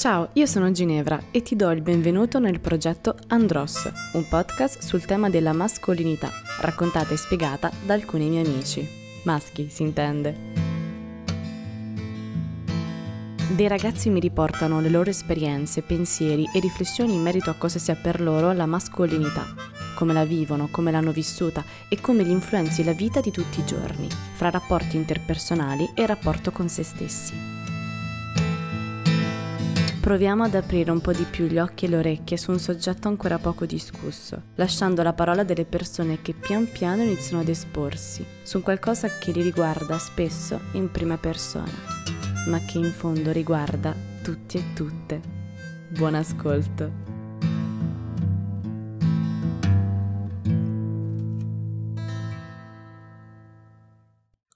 Ciao, io sono Ginevra e ti do il benvenuto nel progetto Andros, un podcast sul tema della mascolinità, raccontata e spiegata da alcuni miei amici. Maschi, si intende. Dei ragazzi mi riportano le loro esperienze, pensieri e riflessioni in merito a cosa sia per loro la mascolinità, come la vivono, come l'hanno vissuta e come li influenzi la vita di tutti i giorni, fra rapporti interpersonali e rapporto con se stessi. Proviamo ad aprire un po' di più gli occhi e le orecchie su un soggetto ancora poco discusso, lasciando la parola delle persone che pian piano iniziano ad esporsi su qualcosa che li riguarda spesso in prima persona, ma che in fondo riguarda tutti e tutte. Buon ascolto!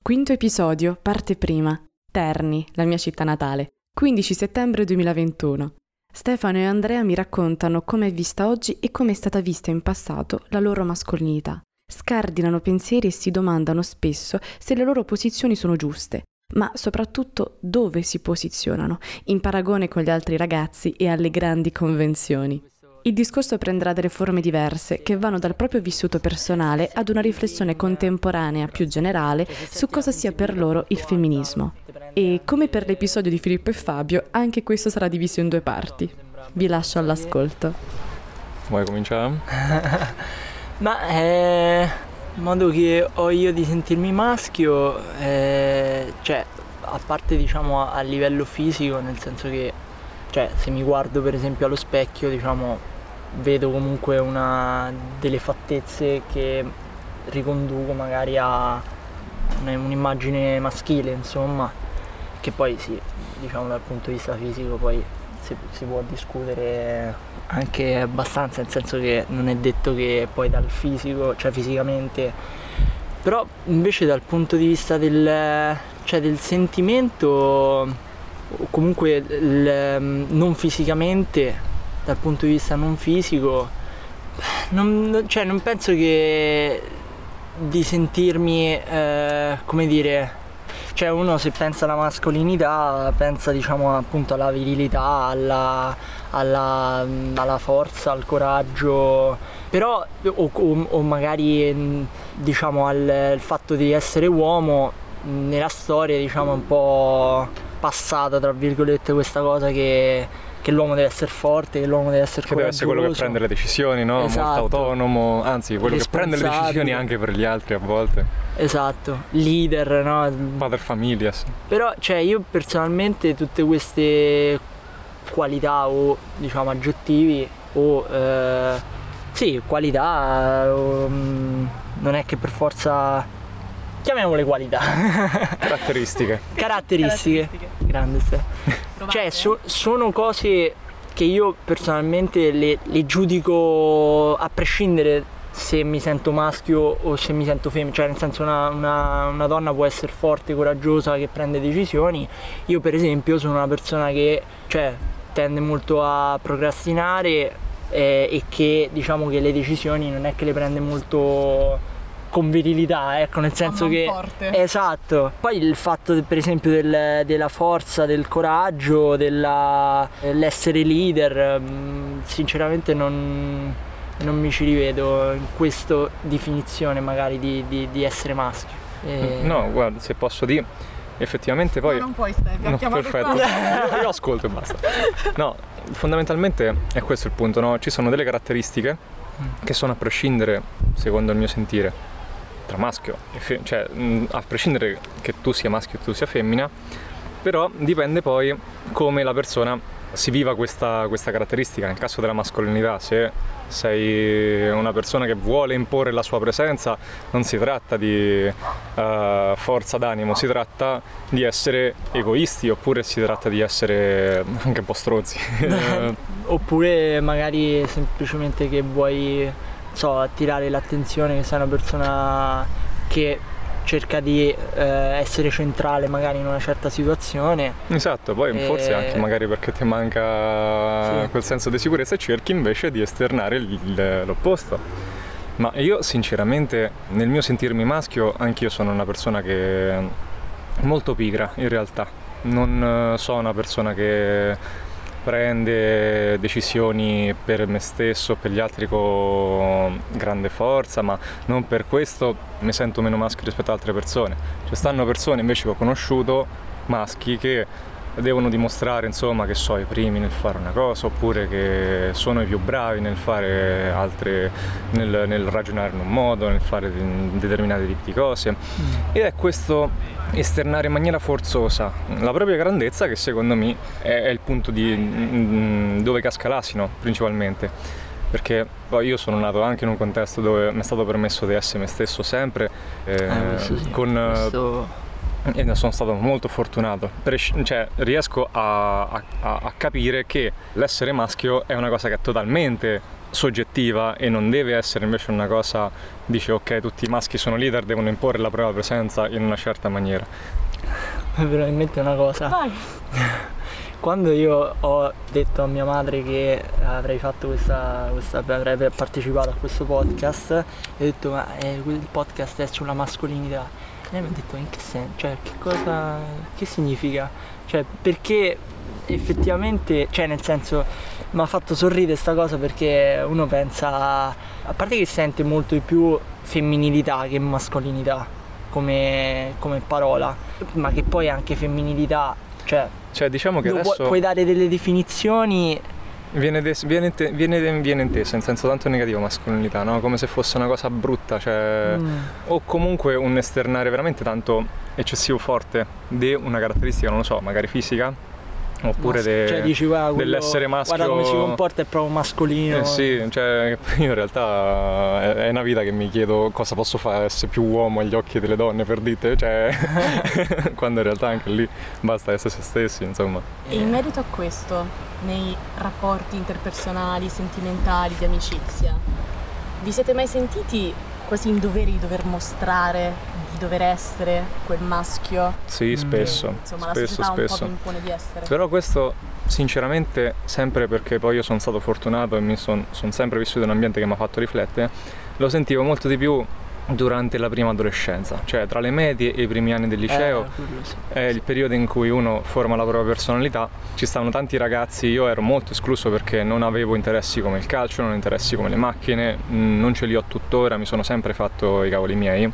Quinto episodio, parte prima. Terni, la mia città natale. 15 settembre 2021. Stefano e Andrea mi raccontano come è vista oggi e come è stata vista in passato la loro mascolinità. Scardinano pensieri e si domandano spesso se le loro posizioni sono giuste, ma soprattutto dove si posizionano, in paragone con gli altri ragazzi e alle grandi convenzioni. Il discorso prenderà delle forme diverse che vanno dal proprio vissuto personale ad una riflessione contemporanea più generale su cosa sia per loro il femminismo. E come per l'episodio di Filippo e Fabio, anche questo sarà diviso in due parti. Vi lascio all'ascolto. Vuoi cominciare? Ma è il modo che ho io di sentirmi maschio, è, cioè a parte diciamo a, a livello fisico, nel senso che cioè, se mi guardo per esempio allo specchio, diciamo vedo comunque una, delle fattezze che riconduco magari a un'immagine maschile, insomma, che poi sì, diciamo dal punto di vista fisico poi si, si, può discutere anche abbastanza, nel senso che non è detto che poi dal fisico, cioè fisicamente, però invece dal punto di vista del, cioè del sentimento, o comunque il, non fisicamente, dal punto di vista non fisico, non, cioè non penso che di sentirmi, eh, come dire, cioè uno se pensa alla mascolinità pensa diciamo appunto alla virilità, alla, alla, alla forza, al coraggio, però o, o, o magari diciamo al, al fatto di essere uomo nella storia diciamo un po' passata tra virgolette questa cosa che che l'uomo deve essere forte, che l'uomo deve essere che deve essere quello che prende le decisioni, no? Esatto. molto autonomo, anzi quello che prende le decisioni anche per gli altri a volte. Esatto, leader, no? Padre famiglia. Sì. Però cioè io personalmente tutte queste qualità o diciamo aggettivi o eh, sì, qualità o, mm, non è che per forza chiamiamole qualità. Caratteristiche. Caratteristiche. Caratteristiche. Grande ste. Cioè, so, sono cose che io personalmente le, le, giudico a prescindere se mi sento maschio o se mi sento femmina, cioè nel senso una, una, una, donna può essere forte, coraggiosa, che prende decisioni, io per esempio sono una persona che cioè, tende molto a procrastinare eh, e che diciamo che le decisioni non è che le prende molto con virilità, ecco, nel senso che... Forte. Esatto. Poi il fatto per esempio del, della forza, del coraggio, della, dell'essere leader, mm, sinceramente non, non, mi ci rivedo in questa definizione magari di, di, di essere maschio. E... No, guarda, se posso dire, effettivamente poi... No, non puoi stare, no, perfetto. Io, io ascolto e basta. No, fondamentalmente è questo il punto, no? Ci sono delle caratteristiche mm. che sono a prescindere, secondo il mio sentire, tra maschio e femmina, cioè a prescindere che tu sia maschio e tu sia femmina, però dipende poi come la persona si viva questa, questa caratteristica. Nel caso della mascolinità, se sei una persona che vuole imporre la sua presenza, non si tratta di uh, forza d'animo, si tratta di essere egoisti oppure si tratta di essere anche un po' stronzi. oppure magari semplicemente che vuoi so, attirare l'attenzione, che sei una persona che cerca di eh, essere centrale magari in una certa situazione. Esatto, poi e... forse anche magari perché ti manca sì. quel senso di sicurezza e cerchi invece di esternare l'opposto. Ma io sinceramente nel mio sentirmi maschio anch'io sono una persona che è molto pigra in realtà. Non sono una persona che prende decisioni per me stesso, per gli altri con grande forza, ma non per questo mi sento meno maschio rispetto ad altre persone. Ci stanno persone invece che ho conosciuto, maschi, che devono dimostrare insomma che sono i primi nel fare una cosa oppure che sono i più bravi nel fare altre nel, nel ragionare in un modo nel fare determinati tipi di cose mm. ed è questo esternare in maniera forzosa la propria grandezza che secondo me è, è il punto di, mm, dove casca l'asino principalmente perché poi io sono nato anche in un contesto dove mi è stato permesso di essere me stesso sempre eh, eh, sì. con questo e ne sono stato molto fortunato. Cioè, riesco a, a, a, capire che l'essere maschio è una cosa che è totalmente soggettiva e non deve essere invece una cosa, dice ok, tutti i maschi sono leader, devono imporre la propria presenza in una certa maniera. Mi viene in mente una cosa. Vai. Quando io ho detto a mia madre che avrei fatto questa, questa avrei partecipato a questo podcast, ho detto ma eh, il podcast è sulla mascolinità lei mi ha detto in che senso, cioè che cosa, che significa? Cioè perché effettivamente, cioè nel senso mi ha fatto sorridere questa cosa perché uno pensa, a parte che sente molto di più femminilità che mascolinità come, come parola, ma che poi anche femminilità, cioè, cioè diciamo che adesso... puoi dare delle definizioni Viene, des- viene, te- viene, viene, intesa in senso tanto negativo mascolinità, no? come se fosse una cosa brutta, cioè, mm. o comunque un esternare veramente tanto eccessivo forte di una caratteristica, non lo so, magari fisica, oppure de- cioè, dici, guarda, dell'essere maschio. Guarda come si comporta è proprio mascolino. Eh sì, cioè, io in realtà è una vita che mi chiedo cosa posso fare essere più uomo agli occhi delle donne per dite, cioè, quando in realtà anche lì basta essere se stessi, insomma. E in merito a questo, nei rapporti interpersonali, sentimentali, di amicizia. Vi siete mai sentiti quasi in dovere di dover mostrare, dover essere quel maschio? Sì, spesso. Che, insomma, spesso, la spesso. un po' impone di essere. Però questo sinceramente sempre perché poi io sono stato fortunato e mi sono son sempre vissuto in un ambiente che mi ha fatto riflettere, lo sentivo molto di più durante la prima adolescenza, cioè tra le medie e i primi anni del liceo eh, è il periodo in cui uno forma la propria personalità. Ci stavano tanti ragazzi, io ero molto escluso perché non avevo interessi come il calcio, non interessi come le macchine, mm, non ce li ho tuttora, mi sono sempre fatto i cavoli miei.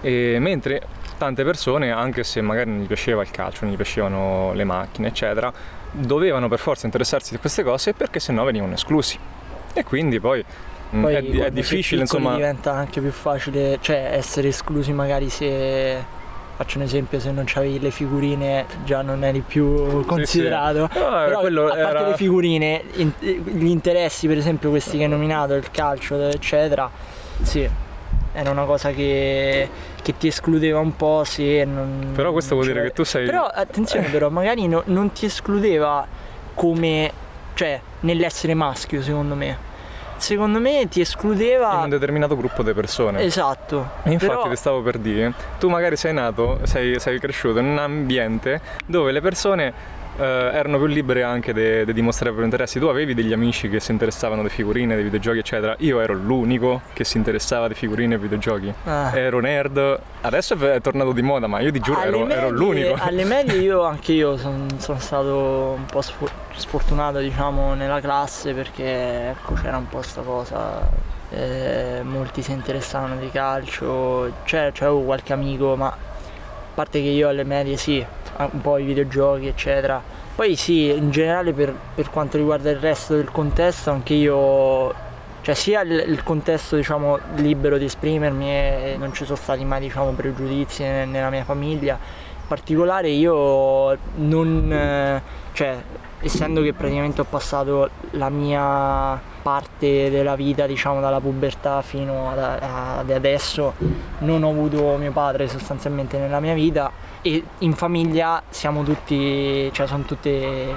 E mentre tante persone, anche se magari non gli piaceva il calcio, non gli piacevano le macchine, eccetera, dovevano per forza interessarsi di queste cose perché sennò venivano esclusi. E quindi poi Mm. Poi è, è difficile, insomma. diventa anche più facile, cioè essere esclusi magari se faccio un esempio se non c'avevi le figurine già non eri più considerato sì, sì. No, però a parte era... le figurine in, gli interessi per esempio questi che hai nominato il calcio eccetera sì era una cosa che, che ti escludeva un po' se non però questo vuol dire che tu sei però attenzione però magari no, non ti escludeva come cioè nell'essere maschio secondo me secondo me ti escludeva in un determinato gruppo di persone. Esatto. E infatti Però... ti stavo per dire, tu magari sei nato, sei, sei cresciuto in un ambiente dove le persone eh, erano più libere anche di dimostrare i propri interessi. Tu avevi degli amici che si interessavano di figurine, di videogiochi, eccetera. Io ero l'unico che si interessava di figurine e videogiochi. Ah. Ero nerd. Adesso è tornato di moda, ma io ti giuro, ero, medie, ero, l'unico. Alle medie io, anche io sono son stato un po' sfortunato, diciamo, nella classe perché ecco, c'era un po' questa cosa. Eh, molti si interessavano di calcio, c'era, c'avevo qualche amico, ma a parte che io alle medie sì, un po' i videogiochi eccetera. Poi sì, in generale per, per quanto riguarda il resto del contesto anche io cioè sia il, il, contesto diciamo libero di esprimermi e non ci sono stati mai diciamo pregiudizi nella mia famiglia in particolare io non cioè essendo che praticamente ho passato la mia parte della vita diciamo dalla pubertà fino ad, ad adesso non ho avuto mio padre sostanzialmente nella mia vita e in famiglia siamo tutti cioè sono tutte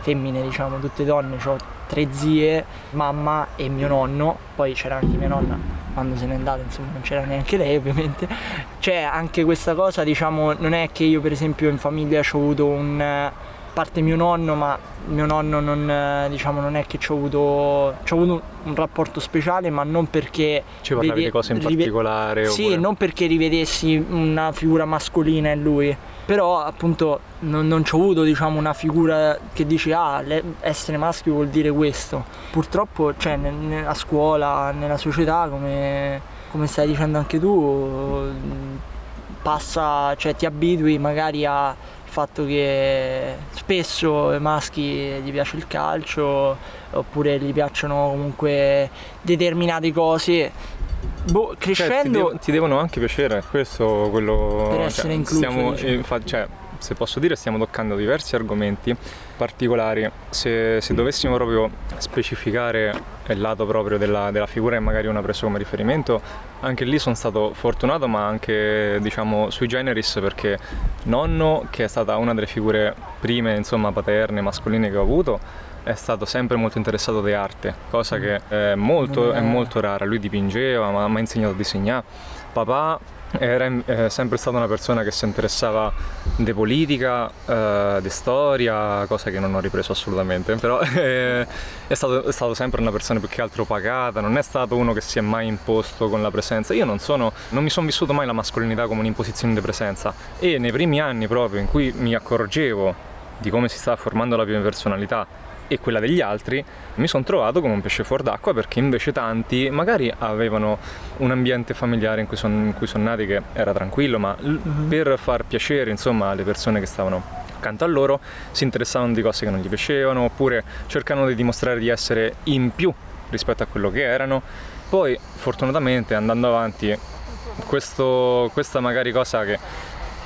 femmine diciamo tutte donne. Ho tre zie mamma e mio nonno. Poi c'era anche mia nonna quando se n'è andata insomma non c'era neanche lei ovviamente. C'è anche questa cosa diciamo non è che io per esempio in famiglia ho avuto un parte mio nonno, ma mio nonno non, diciamo, non è che ci ho avuto, c'ho avuto un rapporto speciale, ma non perché... Ci parlavi vede, di cose in particolare? Rive- sì, non perché rivedessi una figura mascolina in lui, però appunto non, non ci ho avuto diciamo una figura che dice ah le, essere maschio vuol dire questo purtroppo cioè, ne, ne, a scuola nella società come, come stai dicendo anche tu passa cioè ti abitui magari al fatto che spesso ai maschi gli piace il calcio oppure gli piacciono comunque determinate cose. Boh, crescendo cioè, ti, devo, ti, devono anche piacere questo quello per essere cioè, incluso stiamo, infa- cioè, se posso dire stiamo toccando diversi argomenti particolari se, se dovessimo proprio specificare il lato proprio della, della, figura che magari uno ha preso come riferimento anche lì sono stato fortunato ma anche diciamo sui generis perché nonno che è stata una delle figure prime insomma paterne mascoline che ho avuto è stato sempre molto interessato di arte, cosa che è molto, è molto rara. Lui dipingeva, ma mi ha insegnato a disegnare. Papà era è sempre stata una persona che si interessava di politica, eh, di storia, cosa che non ho ripreso assolutamente, però eh, è, stato, è, stato, sempre una persona più che altro pagata, non è stato uno che si è mai imposto con la presenza. Io non sono, non mi sono vissuto mai la mascolinità come un'imposizione di presenza e nei primi anni proprio in cui mi accorgevo di come si stava formando la mia personalità e quella degli altri, mi sono trovato come un pesce fuor d'acqua perché invece tanti magari avevano un ambiente familiare in cui sono son nati che era tranquillo, ma mm-hmm. per far piacere insomma alle persone che stavano accanto a loro si interessavano di cose che non gli piacevano oppure cercavano di dimostrare di essere in più rispetto a quello che erano. Poi fortunatamente andando avanti questo, questa magari cosa che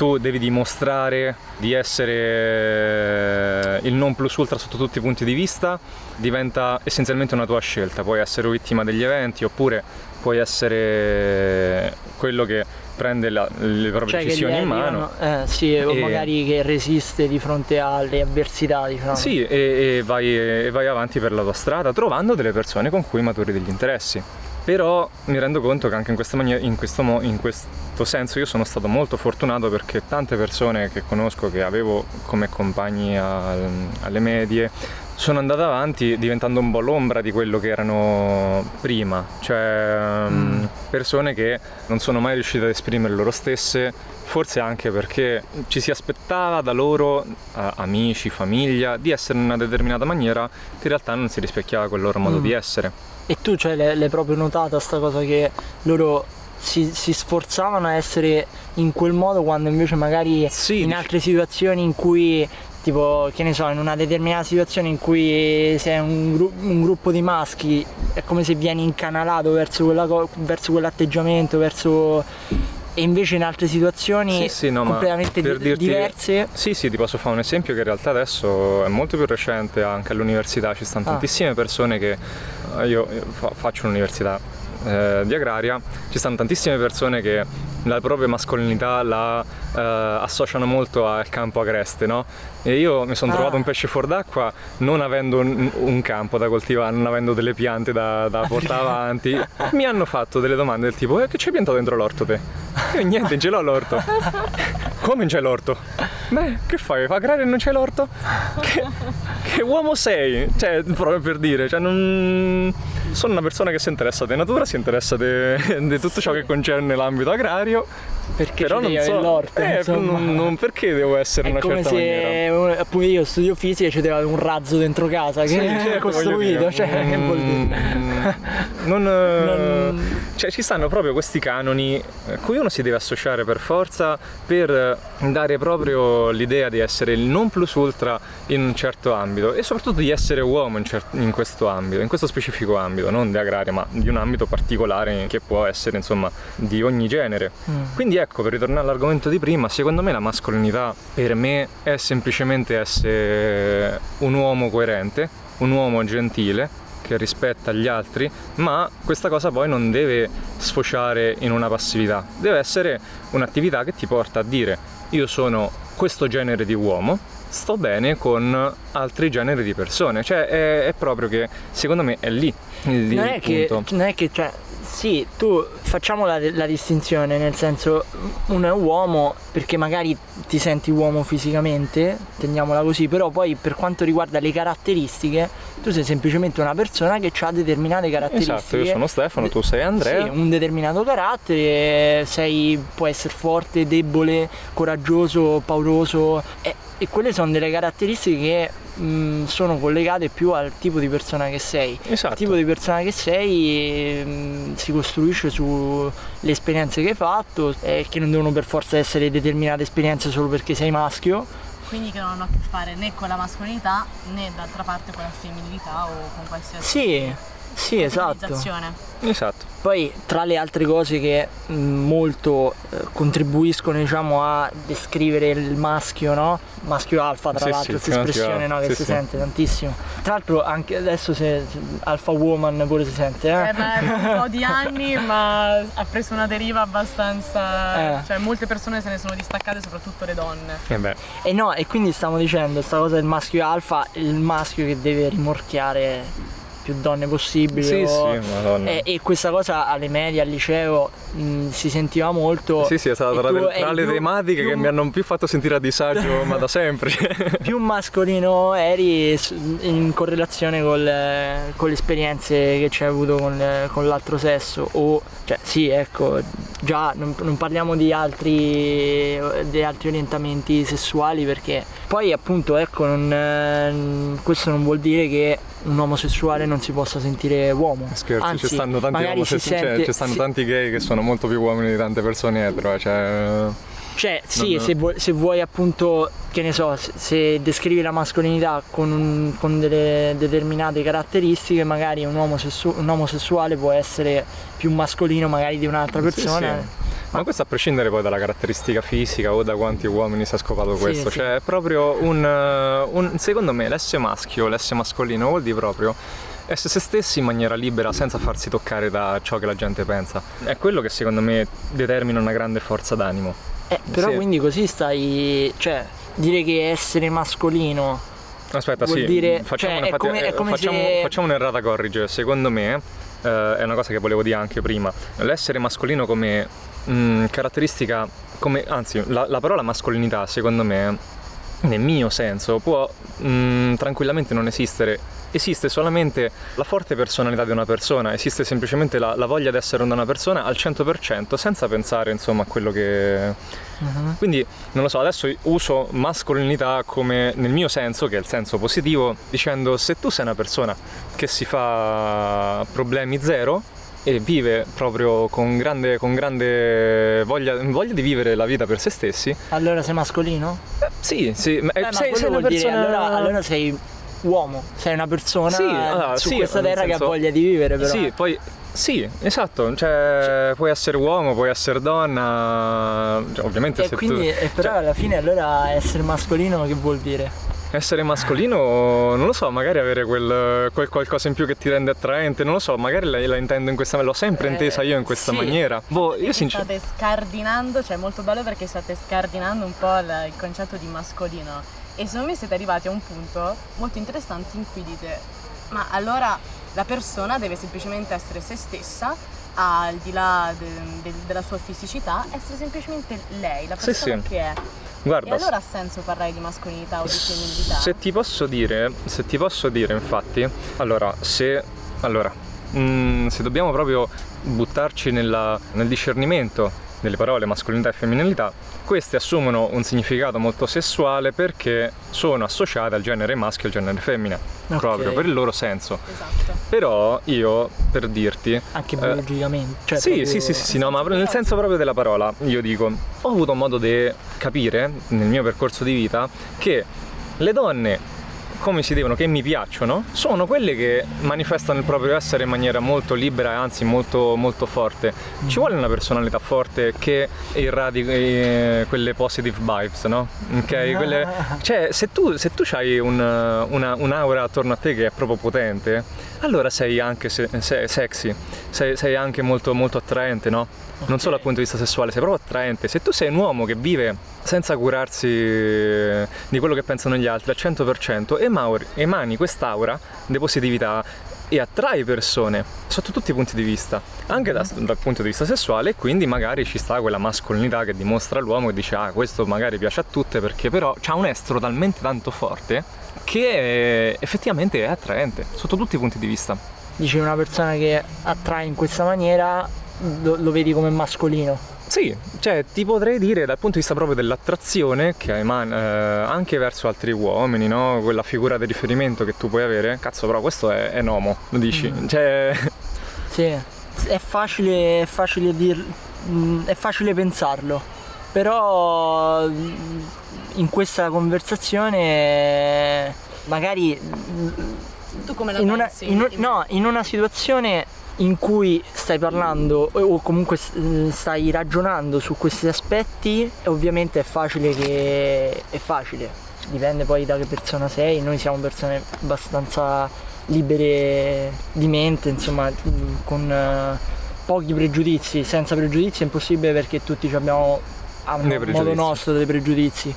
tu devi dimostrare di essere il non plus ultra sotto tutti i punti di vista, diventa essenzialmente una tua scelta. Puoi essere vittima degli eventi oppure puoi essere quello che prende la, le proprie cioè decisioni in mano. Eh, sì, e, o magari che resiste di fronte alle avversità, diciamo. Sì, e, e, vai, e vai avanti per la tua strada trovando delle persone con cui maturi degli interessi. Però mi rendo conto che anche in, maniera, in, questo, in, questo, senso io sono stato molto fortunato perché tante persone che conosco, che avevo come compagni al, alle medie, sono andate avanti diventando un po' l'ombra di quello che erano prima, cioè mm. mm. persone che non sono mai riuscite ad esprimere loro stesse, forse anche perché ci si aspettava da loro, amici, famiglia, di essere in una determinata maniera che in realtà non si rispecchiava quel loro modo mm. di essere. E tu cioè, l'hai proprio notata sta cosa che loro si, si, sforzavano a essere in quel modo quando invece magari sì, in altre situazioni in cui tipo che ne so in una determinata situazione in cui sei un, gru- un gruppo di maschi è come se vieni incanalato verso, quella co- verso quell'atteggiamento verso e invece in altre situazioni sì, sì, no, completamente di- dirti, diverse. Sì, sì, ti posso fare un esempio che in realtà adesso è molto più recente, anche all'università ci stanno ah. tantissime persone che eh, io faccio un'università eh, di agraria, ci stanno tantissime persone che la propria mascolinità la eh, associano molto al campo agreste, no? E io mi sono ah. trovato un pesce fuor d'acqua non avendo un, un, campo da coltivare, non avendo delle piante da, da portare avanti. Mi hanno fatto delle domande del tipo: eh, che c'hai piantato dentro l'orto te? E niente, ce l'ho l'orto. Come non c'è l'orto? Beh, che fai? Fa agraria e non c'è l'orto? Che, che uomo sei? Cioè, proprio per dire, cioè non sono una persona che si interessa di natura, si interessa di tutto ciò che concerne l'ambito agrario. Perché però non so, l'orto, eh, non, non, perché devo essere è una certa maniera. come se appunto io studio fisica e c'è un razzo dentro casa che sì, certo, costruito, cioè mm, che vuol dire? Non, non, cioè ci stanno proprio questi canoni a cui uno si deve associare per forza per dare proprio l'idea di essere il non plus ultra in un certo ambito e soprattutto di essere uomo in, in questo ambito, in questo specifico ambito, non di agraria, ma di un ambito particolare che può essere insomma di ogni genere. Mm. Quindi ecco, per ritornare all'argomento di prima, secondo me la mascolinità per me è semplicemente essere un uomo coerente, un uomo gentile che rispetta gli altri, ma questa cosa poi non deve sfociare in una passività, deve essere un'attività che ti porta a dire io sono questo genere di uomo, sto bene con altri generi di persone, cioè è, è proprio che secondo me è lì il, non è punto. Che, non è che cioè, sì, tu facciamo la, la, distinzione, nel senso uno è uomo perché magari ti senti uomo fisicamente, teniamola così, però poi per quanto riguarda le caratteristiche tu sei semplicemente una persona che ha determinate caratteristiche. Esatto, io sono Stefano, tu sei Andrea. Sì, un determinato carattere, sei, può essere forte, debole, coraggioso, pauroso e, e quelle sono delle caratteristiche che mh, sono collegate più al tipo di persona che sei. Esatto. Il tipo di persona che sei mh, si costruisce sulle esperienze che hai fatto e che non devono per forza essere determinate esperienze solo perché sei maschio. Quindi che non hanno a che fare né con la mascolinità né d'altra parte con la femminilità o con qualsiasi Sì, sì, esatto. Esatto. Poi tra le altre cose che molto eh, contribuiscono diciamo, a descrivere il maschio, no? Maschio alfa tra Sì, l'altro, sì, questa maschio espressione no, che sì, si sì. sente tantissimo. Tra l'altro anche adesso se, se- alfa woman pure si sente, eh? Eh, beh, un po' di anni, ma ha preso una deriva abbastanza. Eh. Cioè, molte persone se ne sono distaccate, soprattutto le donne. E beh, E no, e quindi stiamo dicendo questa cosa del maschio alfa, il maschio che deve rimorchiare più donne possibili. sì, o- sì. E, e questa cosa alle medie, al liceo mh, si sentiva molto. Sì, sì, è stata tra, tra le più- tematiche che più- mi hanno più fatto sentire a disagio, ma da sempre. più mascolino eri in correlazione col- con le esperienze che ci hai avuto con, con l'altro sesso o cioè sì ecco già non, non parliamo di altri, di altri orientamenti sessuali perché poi appunto ecco non, questo non vuol dire che un omosessuale non si possa sentire uomo Scherzo, Anzi, ci stanno tanti omosessuali, cioè, ci stanno si- tanti gay che sono molto più uomini di tante persone etero, cioè... Cioè, sì, Non- se, vuoi, se vuoi appunto, che ne so, se, se descrivi la mascolinità con, un- con delle determinate caratteristiche, magari un, uomo sessu- un omosessuale può essere più mascolino magari di un'altra Sì, persona. sì. Ma questo a prescindere poi dalla caratteristica fisica o da quanti uomini si è scopato Sì, questo, sì. cioè è proprio un, eh, un- secondo me l'essere maschio, l'essere mascolino vuol dire proprio essere se stessi in maniera libera senza farsi toccare da ciò che la gente pensa. È quello che secondo me determina una grande forza d'animo. Eh, però Sì. quindi così stai, cioè, dire che essere mascolino Aspetta, Vuol sì, dire- facciamo, cioè, una fatti- come- eh, come facciamo, se- facciamo un'errata corrige. Secondo me, eh, è una cosa che volevo dire anche prima, l'essere mascolino come mh, caratteristica, come, anzi, la, la parola mascolinità, secondo me, nel mio senso, può mh, tranquillamente non esistere. Esiste solamente la forte personalità di una persona, esiste semplicemente la, la voglia di essere una persona al 100% senza pensare insomma a quello che, quindi non lo so, adesso uso mascolinità come nel mio senso, che è il senso positivo, dicendo se tu sei una persona che si fa problemi zero e vive proprio con grande, con grande voglia, voglia di vivere la vita per se stessi, allora sei mascolino? eh, sì, sì, ma- Eh, ma sei, quello sei una vuol dire, persona... allora, allora sei uomo, sei una persona Sì, allora, su sì, questa terra che senso- ha voglia di vivere però. Sì, poi sì, esatto, cioè, puoi essere uomo, puoi essere donna, cioè, ovviamente E se quindi, tu... e però cioè, alla fine allora essere mascolino che vuol dire? Essere mascolino, non lo so, magari avere quel, quel qualcosa in più che ti rende attraente, non lo so, magari la, la intendo in questa l'ho sempre Eh, intesa io in questa sì. maniera. Boh, io sinceramente... state scardinando, cioè è molto bello perché state scardinando un po' il, il concetto di mascolino e secondo me siete arrivati a un punto molto interessante in cui dite ma allora la persona deve semplicemente essere se stessa al di là de- de- della sua fisicità, essere semplicemente lei, la Sì, persona sì. che è. Guarda, E allora ha senso parlare di mascolinità o di femminilità? se ti posso dire, se ti posso dire infatti, allora, se, allora, mm, se dobbiamo proprio buttarci nella- nel discernimento delle parole mascolinità e femminilità, queste assumono un significato molto sessuale perché sono associate al genere maschio e al genere femmina, Ok. proprio per il loro senso. Esatto. Però io, per dirti, Anche Eh, biologicamente. Cioè sì, proprio- sì, sì, sì, sì, no, ma nel senso proprio della parola, io dico, ho avuto modo di capire nel mio percorso di vita che le donne come si devono, che mi piacciono, sono quelle che manifestano il proprio essere in maniera molto libera e anzi molto, molto forte. Ci vuole una personalità forte che irradi eh, quelle positive vibes, no? Ok? Quelle- cioè, se tu, se tu hai un, una, un'aura attorno a te che è proprio potente, allora sei anche se- se- sexy, sei, sei anche molto, molto attraente, no? Non solo dal punto di vista sessuale, sei proprio attraente. Se tu sei un uomo che vive senza curarsi eh, di quello che pensano gli altri al 100% emani, emani quest'aura di positività e attrai persone sotto tutti i punti di vista, anche da, dal punto di vista sessuale, quindi magari ci sta quella mascolinità che dimostra l'uomo che dice ah questo magari piace a tutte perché però ha un estro talmente tanto forte che effettivamente è attraente sotto tutti i punti di vista. Dici una persona che attrae in questa maniera lo, lo vedi come mascolino. Sì, cioè ti potrei dire dal punto di vista proprio dell'attrazione che emana eh, anche verso altri uomini, no? Quella figura di riferimento che tu puoi avere. Cazzo, però questo è, è nomo, lo dici? Mm. Cioè... Sì, è facile, è facile dir, mm, è facile pensarlo. Però mm, in questa conversazione magari tu come la in una, pensi? in un- no, in una situazione in cui stai parlando o comunque stai ragionando su questi aspetti, ovviamente è facile che è facile. Dipende poi da che persona sei, noi siamo persone abbastanza libere di mente, insomma, con eh, pochi pregiudizi, senza pregiudizi è impossibile perché tutti abbiamo a modo nostro dei pregiudizi.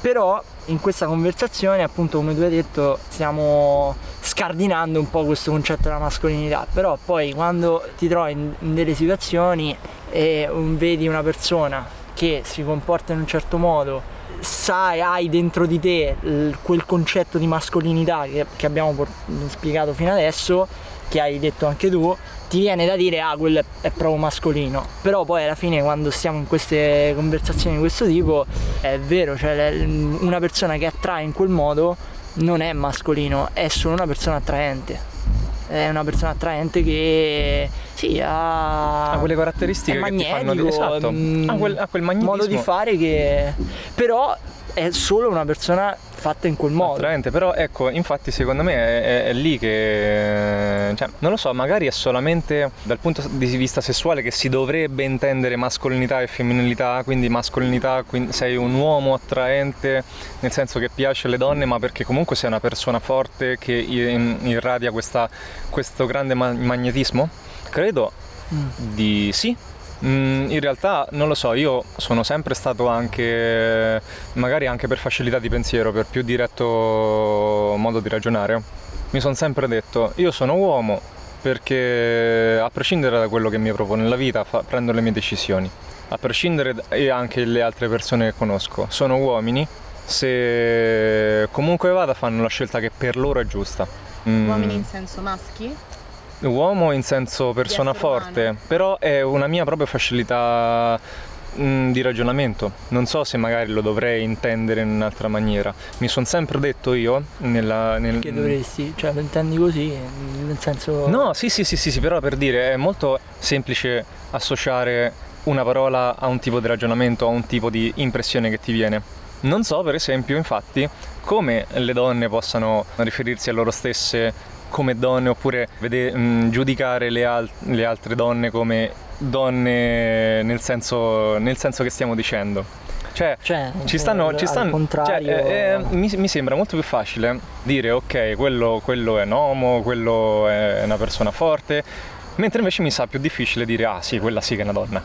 Però in questa conversazione, appunto, come tu hai detto, stiamo scardinando un po' questo concetto della mascolinità. Però poi quando ti trovi in, delle situazioni e um, vedi una persona che si comporta in un certo modo, sai, hai dentro di te quel concetto di mascolinità che, che abbiamo por- spiegato fino adesso, che hai detto anche tu, ti viene da dire ah quello è, proprio mascolino. Però poi alla fine quando stiamo in queste conversazioni di questo tipo è vero cioè una persona che attrae in quel modo non è mascolino è solo una persona attraente. È una persona attraente che sì ha, Ha quelle caratteristiche che ti fanno esatto, mm, ha quel, ha quel magnetismo. modo di fare che però è solo una persona fatta in quel modo Attraente, però ecco, infatti secondo me è, è- è lì che, cioè, non lo so, magari è solamente dal punto di vista sessuale che si dovrebbe intendere mascolinità e femminilità, quindi mascolinità, quindi sei un uomo attraente nel senso che piace alle donne, ma perché comunque sei una persona forte che irradia questa- questo grande ma- magnetismo? Credo Mm. di sì. Mm, in realtà non lo so, io sono sempre stato anche, magari anche per facilità di pensiero, per più diretto modo di ragionare, mi sono sempre detto, io sono uomo perché a prescindere da quello che mi propone nella vita, fa- prendo le mie decisioni. A prescindere da- e anche le altre persone che conosco, sono uomini, se comunque vada fanno la scelta che per loro è giusta. Mm. Uomini in senso maschi? Uomo in senso persona forte, umano. però è una mia propria facilità mm, di ragionamento. Non so se magari lo dovrei intendere in un'altra maniera. Mi sono sempre detto io nella, nel, che dovresti cioè lo intendi così nel senso No, sì, sì, sì, sì, sì, però per dire è molto semplice associare una parola a un tipo di ragionamento, a un tipo di impressione che ti viene. Non so, per esempio, infatti, come le donne possano riferirsi a loro stesse come donne oppure vede- mh, giudicare le, al- le altre donne come donne nel senso, nel senso che stiamo dicendo. Cioè, cioè ci stanno, ci stanno contrario cioè, eh, eh, mi, mi sembra molto più facile dire ok, quello, quello è un uomo, quello è una persona forte, mentre invece mi sa più difficile dire ah sì, quella sì che è una donna.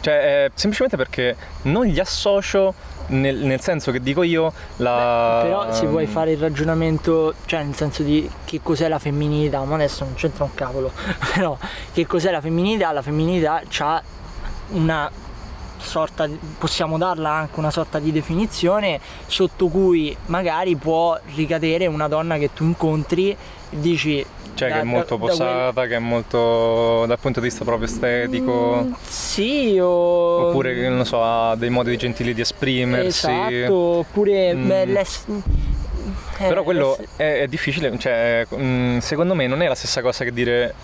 Cioè, eh, semplicemente perché non gli associo nel, nel senso che dico io la... Però se vuoi fare il ragionamento, cioè nel senso di che cos'è la femminilità, ma adesso non c'entra un cavolo, però che cos'è la femminilità? La femminilità ha una sorta, di- possiamo darla anche una sorta di definizione sotto cui magari può ricadere una donna che tu incontri e dici... Cioè da- che è molto da- da quel- posata, che è molto dal punto di vista proprio estetico, Mm, sì, o... oppure non so, ha dei modi gentili di esprimersi. Esatto, oppure Mm. beh, l'ess- eh, Però quello è, è difficile, cioè mm, secondo me non è la stessa cosa che dire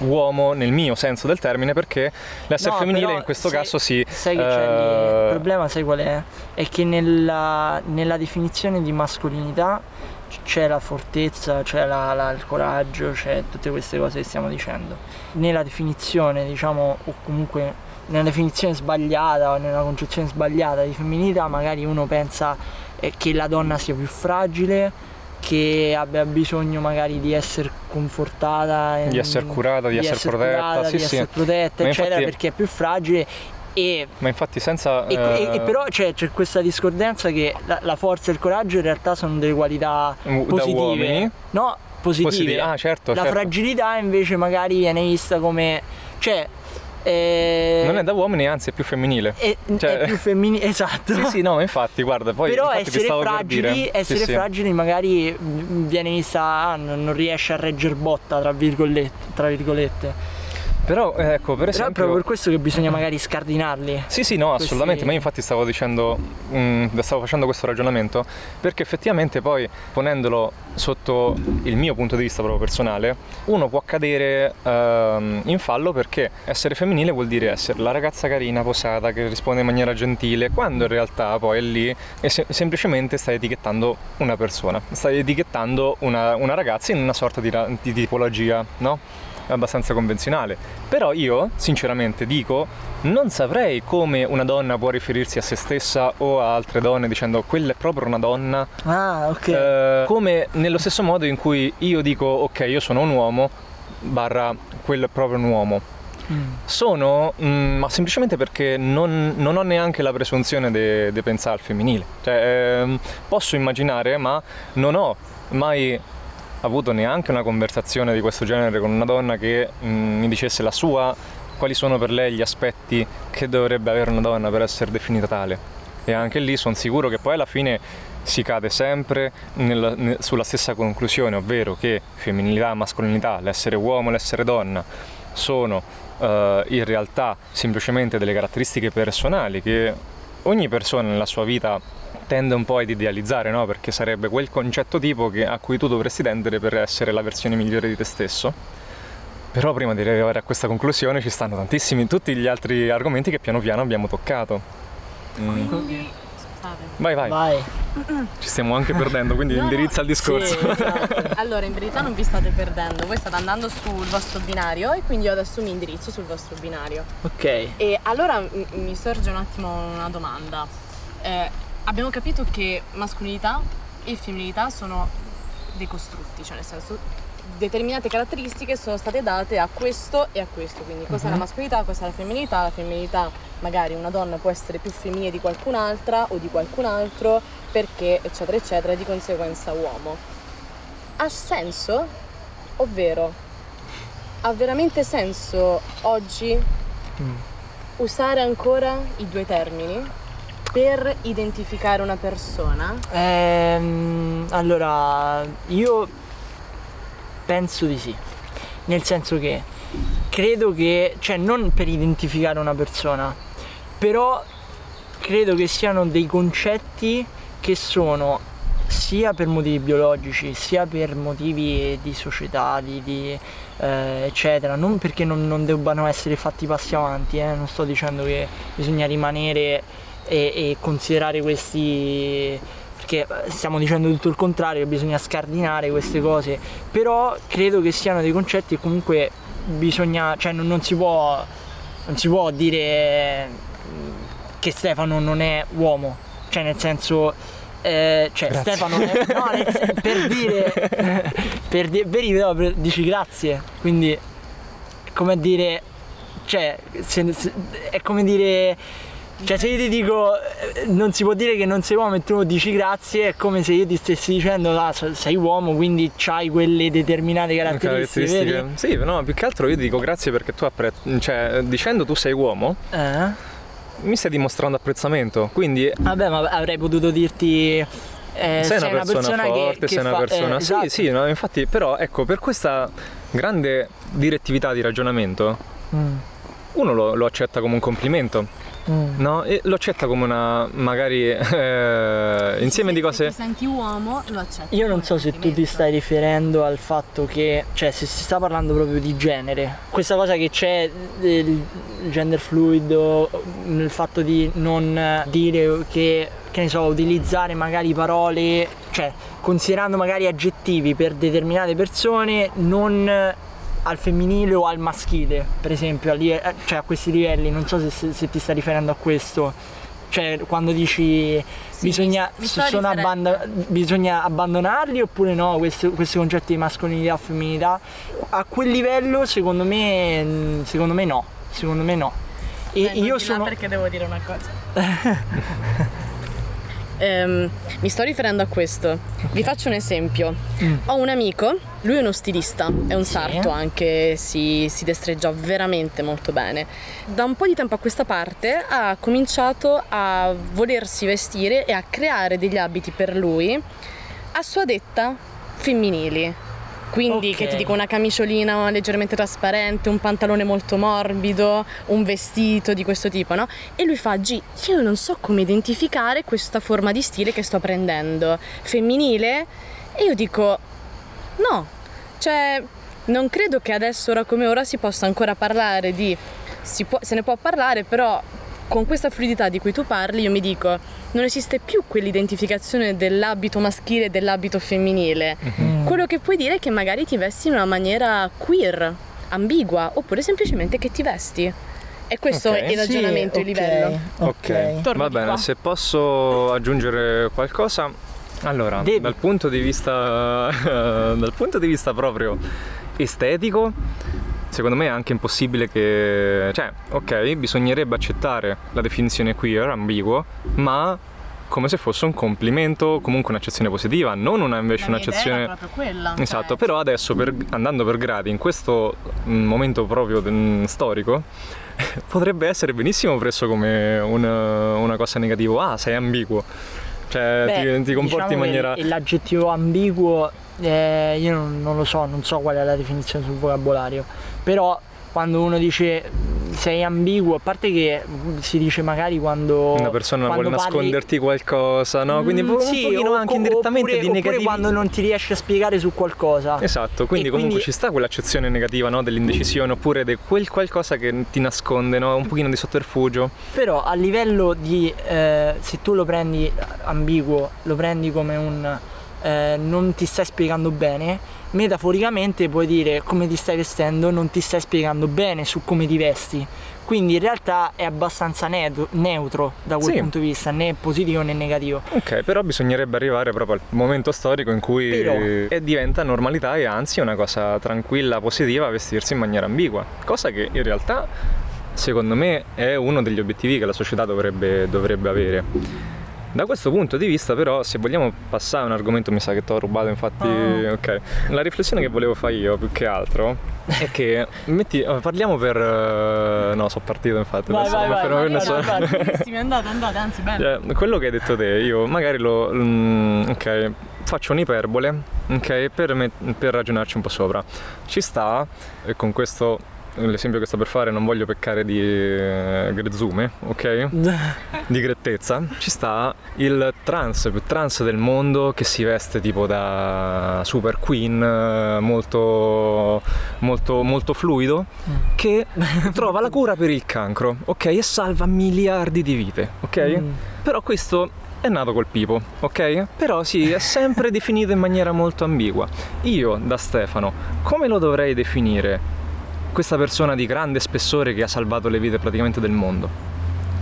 uomo nel mio senso del termine perché l'essere No, femminile in questo sai- caso si... Sai che c'è lì? eh, Il problema sai qual è? È che nella, nella definizione di mascolinità c'è la fortezza, c'è il coraggio, c'è tutte queste cose che stiamo dicendo. Nella definizione, diciamo, o comunque nella definizione sbagliata o nella concezione sbagliata di femminilità, magari uno pensa eh, che la donna sia più fragile, che abbia bisogno magari di essere confortata, Di essere curata, di essere protetta, curata, sì, di sì. essere protetta, eccetera, infatti- perché è più fragile e Ma infatti senza... e, e- e eh, però c'è, c'è questa discordanza che la, la forza e il coraggio in realtà sono delle qualità positive. No, positive. Positive, ah, certo, La certo. fragilità invece magari viene vista come... cioè... eh, Non è da uomini, anzi è più femminile. è, cioè- è più femminile, esatto. Sì, sì, no, infatti, guarda, poi Però essere per fragili, dire. essere Sì, sì. fragili magari mm, viene vista, ah, non non riesce a regger botta, tra virgolette. Tra virgolette. Però ecco, per Però è esempio proprio per questo che bisogna magari scardinarli. Sì, sì, no, questi- assolutamente, ma io infatti stavo dicendo, mm, stavo facendo questo ragionamento perché effettivamente poi ponendolo sotto il mio punto di vista proprio personale, uno può cadere ehm, in fallo perché essere femminile vuol dire essere la ragazza carina, posata, che risponde in maniera gentile, quando in realtà poi è lì e se- semplicemente stai etichettando una persona, stai etichettando una, una ragazza in una sorta di, ra- di tipologia, no? Abbastanza convenzionale. Però io, sinceramente, dico, non saprei come una donna può riferirsi a se stessa o a altre donne dicendo quella è proprio una donna, Ah, ok. eh, come nello stesso modo in cui io dico ok, io sono un uomo, barra quello è proprio un uomo. Mm. Sono, mm, ma semplicemente perché non, non ho neanche la presunzione di pensare al femminile. Cioè, ehm, posso immaginare, ma non ho mai avuto neanche una conversazione di questo genere con una donna che mm, mi dicesse la sua, quali sono per lei gli aspetti che dovrebbe avere una donna per essere definita tale. E anche lì sono sicuro che poi alla fine si cade sempre nella- ne- sulla stessa conclusione, ovvero che femminilità, mascolinità, l'essere uomo, l'essere donna sono eh, in realtà semplicemente delle caratteristiche personali che ogni persona nella sua vita tende un po' ad idealizzare, no? perché sarebbe quel concetto tipo che- a cui tu dovresti tendere per essere la versione migliore di te stesso. Però prima di arrivare a questa conclusione ci stanno tantissimi, tutti gli altri argomenti che piano piano abbiamo toccato. Mm. Quindi, scusate. Vai, vai, Vai. ci stiamo anche perdendo, quindi No, no, indirizza il discorso. Sì, esatto. Allora, in verità non vi state perdendo, voi state andando sul vostro binario e quindi io adesso mi indirizzo sul vostro binario. ok. E allora m- mi sorge un attimo una domanda. Eh, abbiamo capito che mascolinità e femminilità sono dei costrutti, cioè nel senso determinate caratteristiche sono state date a questo e a questo, quindi cos'è la mascolinità, cos'è la femminilità, la femminilità magari una donna può essere più femminile di qualcun'altra o di qualcun altro perché eccetera eccetera, di conseguenza uomo. Ha senso? Ovvero, ha veramente senso oggi Mm. usare ancora i due termini per identificare una persona? Ehm, allora, io penso di sì. Nel senso che credo che, cioè non per identificare una persona, però credo che siano dei concetti che sono sia per motivi biologici, sia per motivi di società, di, di, eh, eccetera, non perché non, non debbano essere fatti passi avanti, eh, non sto dicendo che bisogna rimanere e, e considerare questi perché stiamo dicendo tutto il contrario, bisogna scardinare queste cose, però credo che siano dei concetti che comunque bisogna, cioè non, non si può non si può dire mm, che Stefano non è uomo, cioè nel senso eh, cioè Grazie. Stefano è, no, nel per dire per dire veri però per- dici grazie, quindi è come dire cioè se- se- è come dire cioè se io ti dico eh, non si può dire che non sei uomo e tu dici grazie è come se io ti stessi dicendo ah, se- sei uomo quindi hai quelle determinate caratteristiche, vedi? Sì, no, più che altro io dico grazie perché tu apprezzi, cioè dicendo tu sei uomo, Eh? mi stai dimostrando apprezzamento, quindi Vabbè ma avrei potuto dirti eh, sei una persona, che- forte, che sei una fa- persona. eh, sì, esatto. sì, no, infatti, però ecco, per questa grande direttività di ragionamento, Mm, uno lo, lo accetta come un complimento, mm. no? E lo accetta come una magari eh, insieme di Se cose. ti senti uomo, lo accetto. Io non so se tu ti stai riferendo al fatto che, cioè se si sta parlando proprio di genere, questa cosa che c'è il gender fluido, nel fatto di non dire che, che ne so, utilizzare magari parole, cioè considerando magari aggettivi per determinate persone, non al femminile o al maschile, per esempio, a, live- eh, cioè a questi livelli, non so se, se- se ti stai riferendo a questo. Cioè, quando dici Sì, bisogna, mi riferendo. abbanda- bisogna abbandonarli oppure no, questi, questi concetti di mascolinità e femminilità? A quel livello, secondo me, secondo me no. Secondo me no. E Vengo io sono. perché devo dire una cosa. ehm, mi sto riferendo a questo. Vi faccio un esempio. Mm. Ho un amico, lui è uno stilista, è un sarto anche, si, si destreggia veramente molto bene. Da un po' di tempo a questa parte ha cominciato a volersi vestire e a creare degli abiti per lui a sua detta femminili. Quindi Ok. che ti dico una camiciolina leggermente trasparente, un pantalone molto morbido, un vestito di questo tipo, no? E lui fa, G, io non so come identificare questa forma di stile che sto prendendo, femminile? E io dico, no, cioè non credo che adesso, ora come ora, si possa ancora parlare di... si può- se ne può parlare, però con questa fluidità di cui tu parli, io mi dico, non esiste più quell'identificazione dell'abito maschile e dell'abito femminile. Mm. Quello che puoi dire è che magari ti vesti in una maniera queer, ambigua, oppure semplicemente che ti vesti. E questo Ok. è il Sì, ragionamento, il ok, livello. Ok, Torno va bene, qua. se posso aggiungere qualcosa. Allora, Devi. dal punto di vista dal punto di vista proprio estetico, secondo me è anche impossibile che cioè, ok, bisognerebbe accettare la definizione queer ambiguo, ma come se fosse un complimento, comunque un'accezione positiva, non una invece un'accezione proprio quella. cioè, Esatto, però adesso per- andando per gradi, in questo mm, momento proprio mm, storico, potrebbe essere benissimo preso come una, una cosa negativa. Ah, sei ambiguo. Cioè, Beh, ti, ti comporti diciamo in maniera. L'aggettivo ambiguo, eh, io non, non lo so, non so qual è la definizione sul vocabolario, però quando uno dice mm, sei ambiguo, a parte che mm, si dice magari quando... Una persona quando vuole parli- nasconderti qualcosa, no? Quindi Mm, un sì, pochino o- anche indirettamente oppure, di oppure negativi. quando non ti riesci a spiegare su qualcosa. Esatto, quindi E comunque quindi- ci sta quell'accezione negativa no? dell'indecisione oppure di quel qualcosa che ti nasconde, no? un pochino di sotterfugio. Però a livello di, eh, se tu lo prendi ambiguo, lo prendi come un eh, non ti stai spiegando bene, metaforicamente puoi dire come ti stai vestendo non ti stai spiegando bene su come ti vesti. Quindi in realtà è abbastanza neutro, neutro da quel Sì. punto di vista, né positivo né negativo. Ok, però bisognerebbe arrivare proprio al momento storico in cui Però- diventa normalità e anzi una cosa tranquilla, positiva vestirsi in maniera ambigua, cosa che in realtà secondo me è uno degli obiettivi che la società dovrebbe, dovrebbe avere. Da questo punto di vista però se vogliamo passare a un argomento mi sa che ti ho rubato infatti Ah. ok la riflessione che volevo fare io più che altro è che metti, eh, parliamo per eh, no sono partito infatti Vai, adesso vai, vai, vai, vai, nessuno. vai. andate, andate, anzi bello. Eh, quello che hai detto te, io magari lo. mm, ok, faccio un'iperbole, ok, per, me- per ragionarci un po' sopra. Ci sta, e con questo. L'esempio che sto per fare non voglio peccare di eh, grezzume, ok? Di grettezza. Ci sta il trans, più trans del mondo che si veste tipo da super queen, eh, molto, molto, molto fluido, che trova la cura per il cancro, ok? E salva miliardi di vite, ok? Mm. Però questo è nato col pipo, ok? Però sì, è sempre definito in maniera molto ambigua. Io, da Stefano, come lo dovrei definire questa persona di grande spessore che ha salvato le vite praticamente del mondo?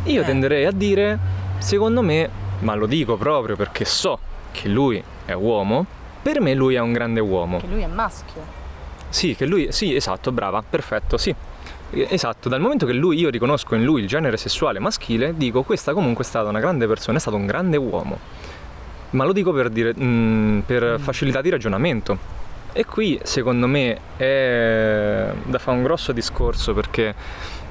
Io Eh. tenderei a dire, secondo me, ma lo dico proprio perché so che lui è uomo, per me lui è un grande uomo. Che lui è maschio. Sì, che lui, sì, esatto, brava, perfetto, sì. Esatto, dal momento che lui, io riconosco in lui il genere sessuale maschile, dico questa comunque è stata una grande persona, è stato un grande uomo. Ma lo dico per, dire, mm, per facilità di ragionamento. E qui secondo me è da fare un grosso discorso perché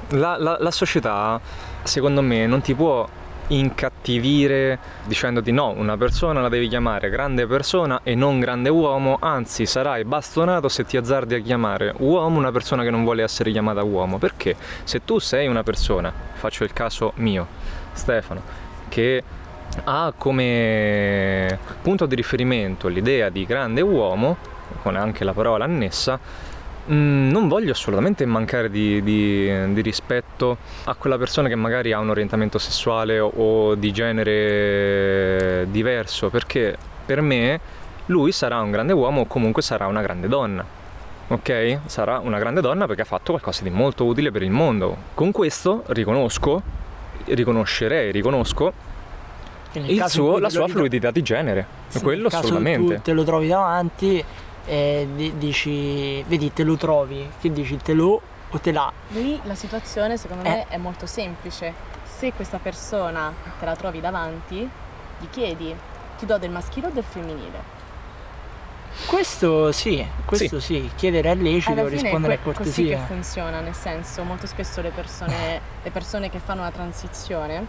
la, la- la società secondo me non ti può incattivire dicendoti no, una persona la devi chiamare grande persona e non grande uomo, anzi sarai bastonato se ti azzardi a chiamare uomo una persona che non vuole essere chiamata uomo, perché? Se tu sei una persona, faccio il caso mio, Stefano, che ha come punto di riferimento l'idea di grande uomo, con anche la parola annessa, Mm, non voglio assolutamente mancare di, di- di rispetto a quella persona che magari ha un orientamento sessuale o, o di genere diverso, perché per me lui sarà un grande uomo o comunque sarà una grande donna. Ok? Sarà una grande donna perché ha fatto qualcosa di molto utile per il mondo. Con questo riconosco, riconoscerei, riconosco suo- la sua fluidità di genere. Sì, Quello nel assolutamente. Tu te lo trovi davanti e di- dici, vedi, te lo trovi, che dici te lo o te l'ha. Lì la situazione secondo Eh. me è molto semplice. Se questa persona te la trovi davanti, gli chiedi ti do del maschile o del femminile? Questo sì, questo sì, chiedere è lecito, rispondere è a que- così che cortesia. funziona, nel senso molto spesso le persone, le persone che fanno una transizione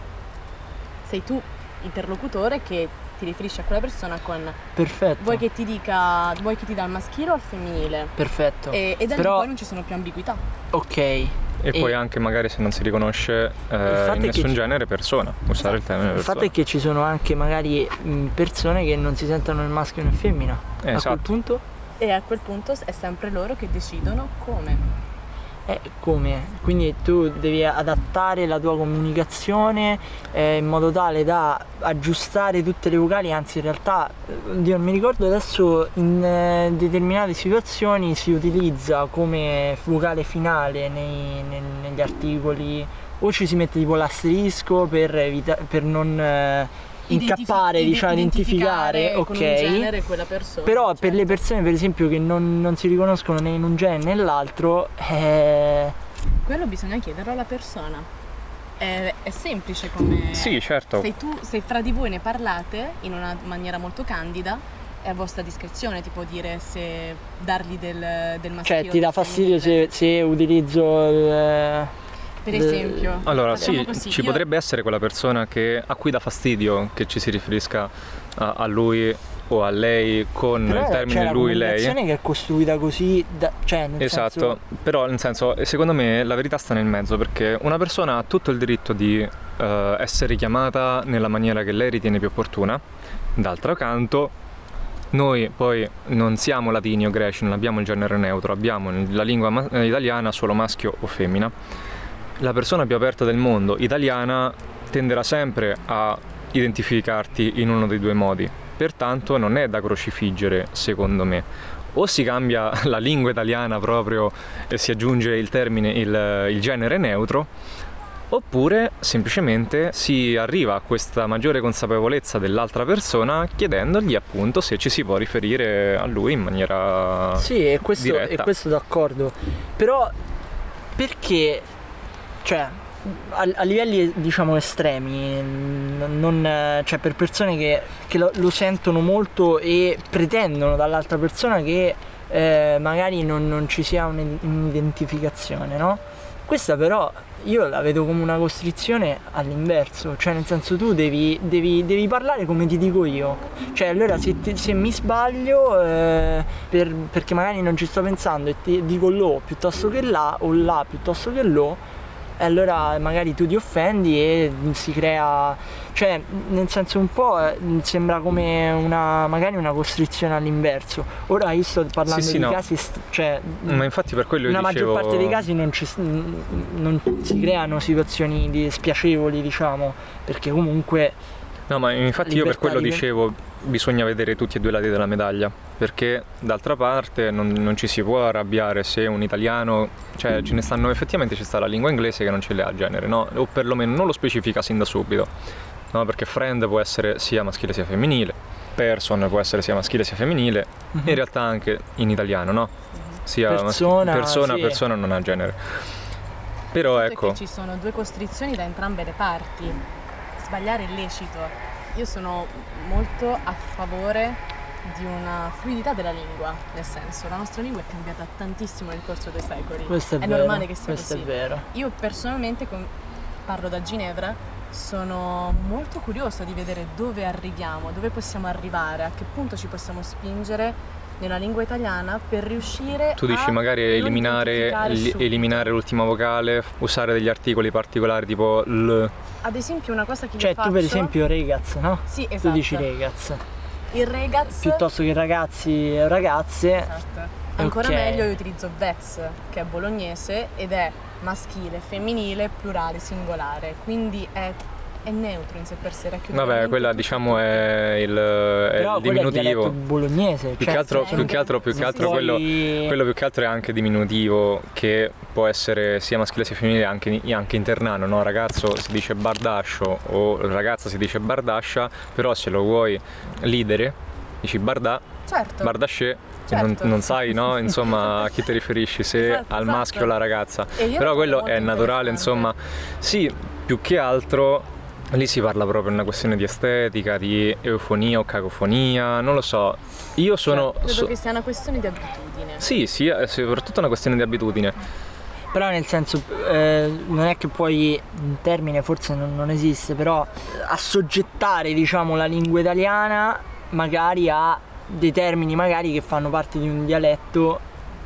sei tu interlocutore che ti riferisci a quella persona con Perfetto. vuoi che ti dica vuoi che ti dà il maschile o il femminile Perfetto. e, e da lì Però- poi non ci sono più ambiguità Ok. E, E- poi anche magari se non si riconosce eh, in nessun ci- genere persona, usare il termine Il persona. fatto è che ci sono anche magari persone che non si sentono né maschio né femmina. Eh, a quel esatto. punto e a quel punto è sempre loro che decidono come è come. Quindi tu devi adattare la tua comunicazione eh, in modo tale da aggiustare tutte le vocali, anzi in realtà, eh, oddio, non mi ricordo adesso in eh, determinate situazioni si utilizza come vocale finale nei- nel- negli articoli o ci si mette tipo l'asterisco per, evita- per non eh, incappare, diciamo, identificare, identificare ok. genere quella persona Però per certo. le persone per esempio che non, non si riconoscono né in un genere né nell'altro, eh, quello bisogna chiederlo alla persona è, è semplice come Sì, certo. se tu se fra di voi ne parlate in una maniera molto candida è a vostra discrezione ti può dire se dargli del, del maschile cioè ti dà fastidio se, se utilizzo il... per esempio Allora sì, così, ci io- potrebbe essere quella persona che, a cui dà fastidio che ci si riferisca a, a lui o a lei con Però il termine la lui, lei. comunicazione che è costruita così, da, cioè nel Esatto, senso... però nel senso, secondo me la verità sta nel mezzo perché una persona ha tutto il diritto di eh, essere chiamata nella maniera che lei ritiene più opportuna, d'altro canto noi poi non siamo latini o greci, non abbiamo il genere neutro, abbiamo la lingua ma- italiana solo maschio o femmina. La persona più aperta del mondo, italiana, tenderà sempre a identificarti in uno dei due modi, pertanto non è da crocifiggere secondo me. O si cambia la lingua italiana proprio e si aggiunge il termine, il, il genere neutro, oppure semplicemente si arriva a questa maggiore consapevolezza dell'altra persona chiedendogli appunto se ci si può riferire a lui in maniera Sì, e questo, e questo d'accordo. Però perché, cioè, a, a livelli diciamo estremi, non, cioè per persone che, che lo, lo sentono molto e pretendono dall'altra persona che eh, magari non, non ci sia un- un'identificazione, no? Questa però io la vedo come una costrizione all'inverso, cioè nel senso tu devi, devi- devi parlare come ti dico io, cioè allora se, ti- se mi sbaglio eh, per- perché magari non ci sto pensando e ti dico lo piuttosto che là o là piuttosto che lo, e allora magari tu ti offendi e si crea, cioè nel senso un po' sembra come una, magari una costrizione all'inverso. Ora io sto parlando Sì, sì, di no. casi, cioè Ma infatti per quello io nella dicevo... maggior parte dei casi non, ci, non si creano situazioni di- spiacevoli, diciamo, perché comunque No, ma infatti io per quello di- dicevo bisogna vedere tutti e due i lati della medaglia, perché d'altra parte non, non ci si può arrabbiare se un italiano, cioè ce ne stanno effettivamente ci sta la lingua inglese che non ce le ha genere, no? O perlomeno non lo specifica sin da subito, no? Perché friend può essere sia maschile sia femminile, person può essere sia maschile sia femminile, in realtà anche in italiano, no? Sia Persona, persona, sì. persona non ha genere. Però ecco, ci sono due costrizioni da entrambe le parti. Sbagliare è lecito. Io sono molto a favore di una fluidità della lingua, nel senso, la nostra lingua è cambiata tantissimo nel corso dei secoli. questo è, è vero. normale che sia questo così. è vero. Io personalmente, con- parlo da Ginevra, sono molto curiosa di vedere dove arriviamo, dove possiamo arrivare, a che punto ci possiamo spingere nella lingua italiana per riuscire Tu dici a magari eliminare, eliminare l'ultima vocale, usare degli articoli particolari tipo l. Ad esempio una cosa che Cioè io faccio tu per esempio ragazz, no? Sì, esatto. Tu dici ragazz, Il regaz piuttosto che ragazzi e ragazze, Esatto. Ancora Ok. meglio io utilizzo vets, che è bolognese ed è maschile, femminile, plurale, singolare, quindi è, è neutro in sé per sé. racchiude Vabbè, quella diciamo è il, è però il è diminutivo. dialetto bolognese. Più cioè, che altro, più che altro, più che altro quello, quello più che altro è anche diminutivo che può essere sia maschile sia femminile anche, anche internano, no? Ragazzo si dice bardascio o ragazza si dice bardascia, però se lo vuoi lidere dici bardà, Certo. bardasce e non, Certo. non sai no? insomma a chi ti riferisci, se Esatto, al esatto. maschio o alla ragazza. Però lo quello è naturale, insomma. Sì, più che altro lì si parla proprio di una questione di estetica, di eufonia o cacofonia, non lo so. Io sono... Credo so- che sia una questione di abitudine. sì, sì, è soprattutto una questione di abitudine. Però nel senso, eh, non è che puoi, un termine forse non, non esiste, però assoggettare diciamo la lingua italiana magari a dei termini magari che fanno parte di un dialetto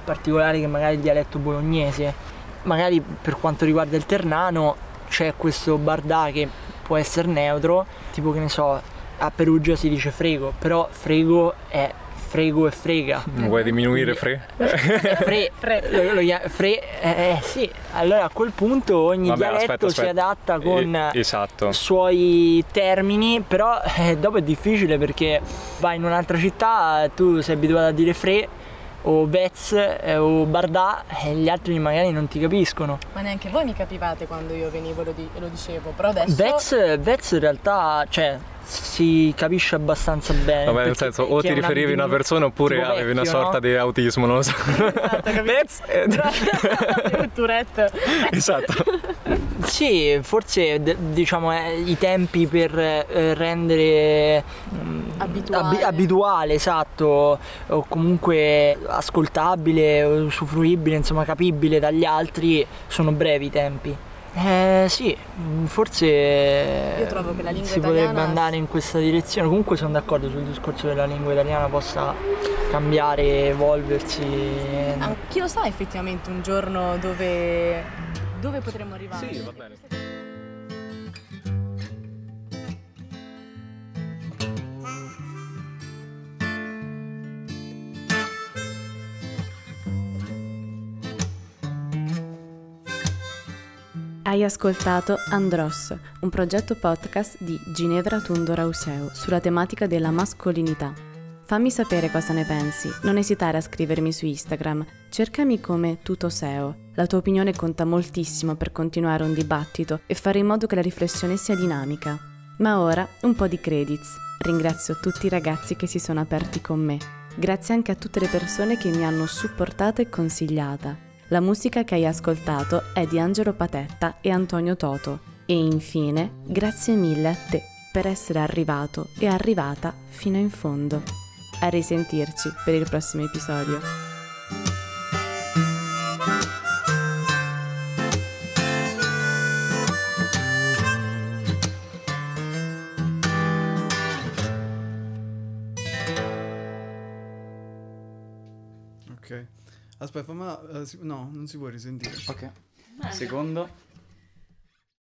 particolare che magari è il dialetto bolognese. Magari per quanto riguarda il ternano c'è questo bardà che può essere neutro, tipo che ne so, a Perugia si dice frego, però frego è frego e frega. Vuoi diminuire Fre? Fre, Fre. lo- lo chia- fre- eh, eh, sì, allora a quel punto ogni Vabbè, dialetto aspetta, si aspetta. adatta con Eh, esatto. suoi termini, però eh, dopo è difficile perché vai in un'altra città, tu sei abituato a dire fre o vez eh, o bardà e gli altri magari non ti capiscono. Ma neanche voi mi capivate quando io venivo e lo, di- lo dicevo, però adesso... Vez, vez in realtà, cioè, si capisce abbastanza bene. Vabbè, nel senso, o ti una riferivi a una persona oppure avevi una vecchio, sorta no? di autismo, non lo so. Esatto, capito? Tourette. esatto. Sì, forse d- diciamo eh, i tempi per eh, rendere mm, Abituale. abituale, esatto, o comunque ascoltabile, usufruibile, insomma capibile dagli altri sono brevi i tempi. Eh sì, mm, forse Io trovo che la lingua si italiana- potrebbe andare in questa direzione. Comunque sono d'accordo sul discorso che la lingua italiana possa cambiare, evolversi. Ah, chi lo sa effettivamente un giorno dove, dove potremo arrivare? Sì, va bene. Hai ascoltato Andros, un progetto podcast di Ginevra Tundo Rauseo sulla tematica della mascolinità. Fammi sapere cosa ne pensi, non esitare a scrivermi su Instagram, cercami come Tutoseo. La tua opinione conta moltissimo per continuare un dibattito e fare in modo che la riflessione sia dinamica. Ma ora un po' di credits. Ringrazio tutti i ragazzi che si sono aperti con me. Grazie anche a tutte le persone che mi hanno supportata e consigliata. La musica che hai ascoltato è di Angelo Patetta e Antonio Toto. E infine, grazie mille a te per essere arrivato e arrivata fino in fondo. A risentirci per il prossimo episodio. Aspetta, ma... eh, si- no, non si può risentire. Ok. Secondo.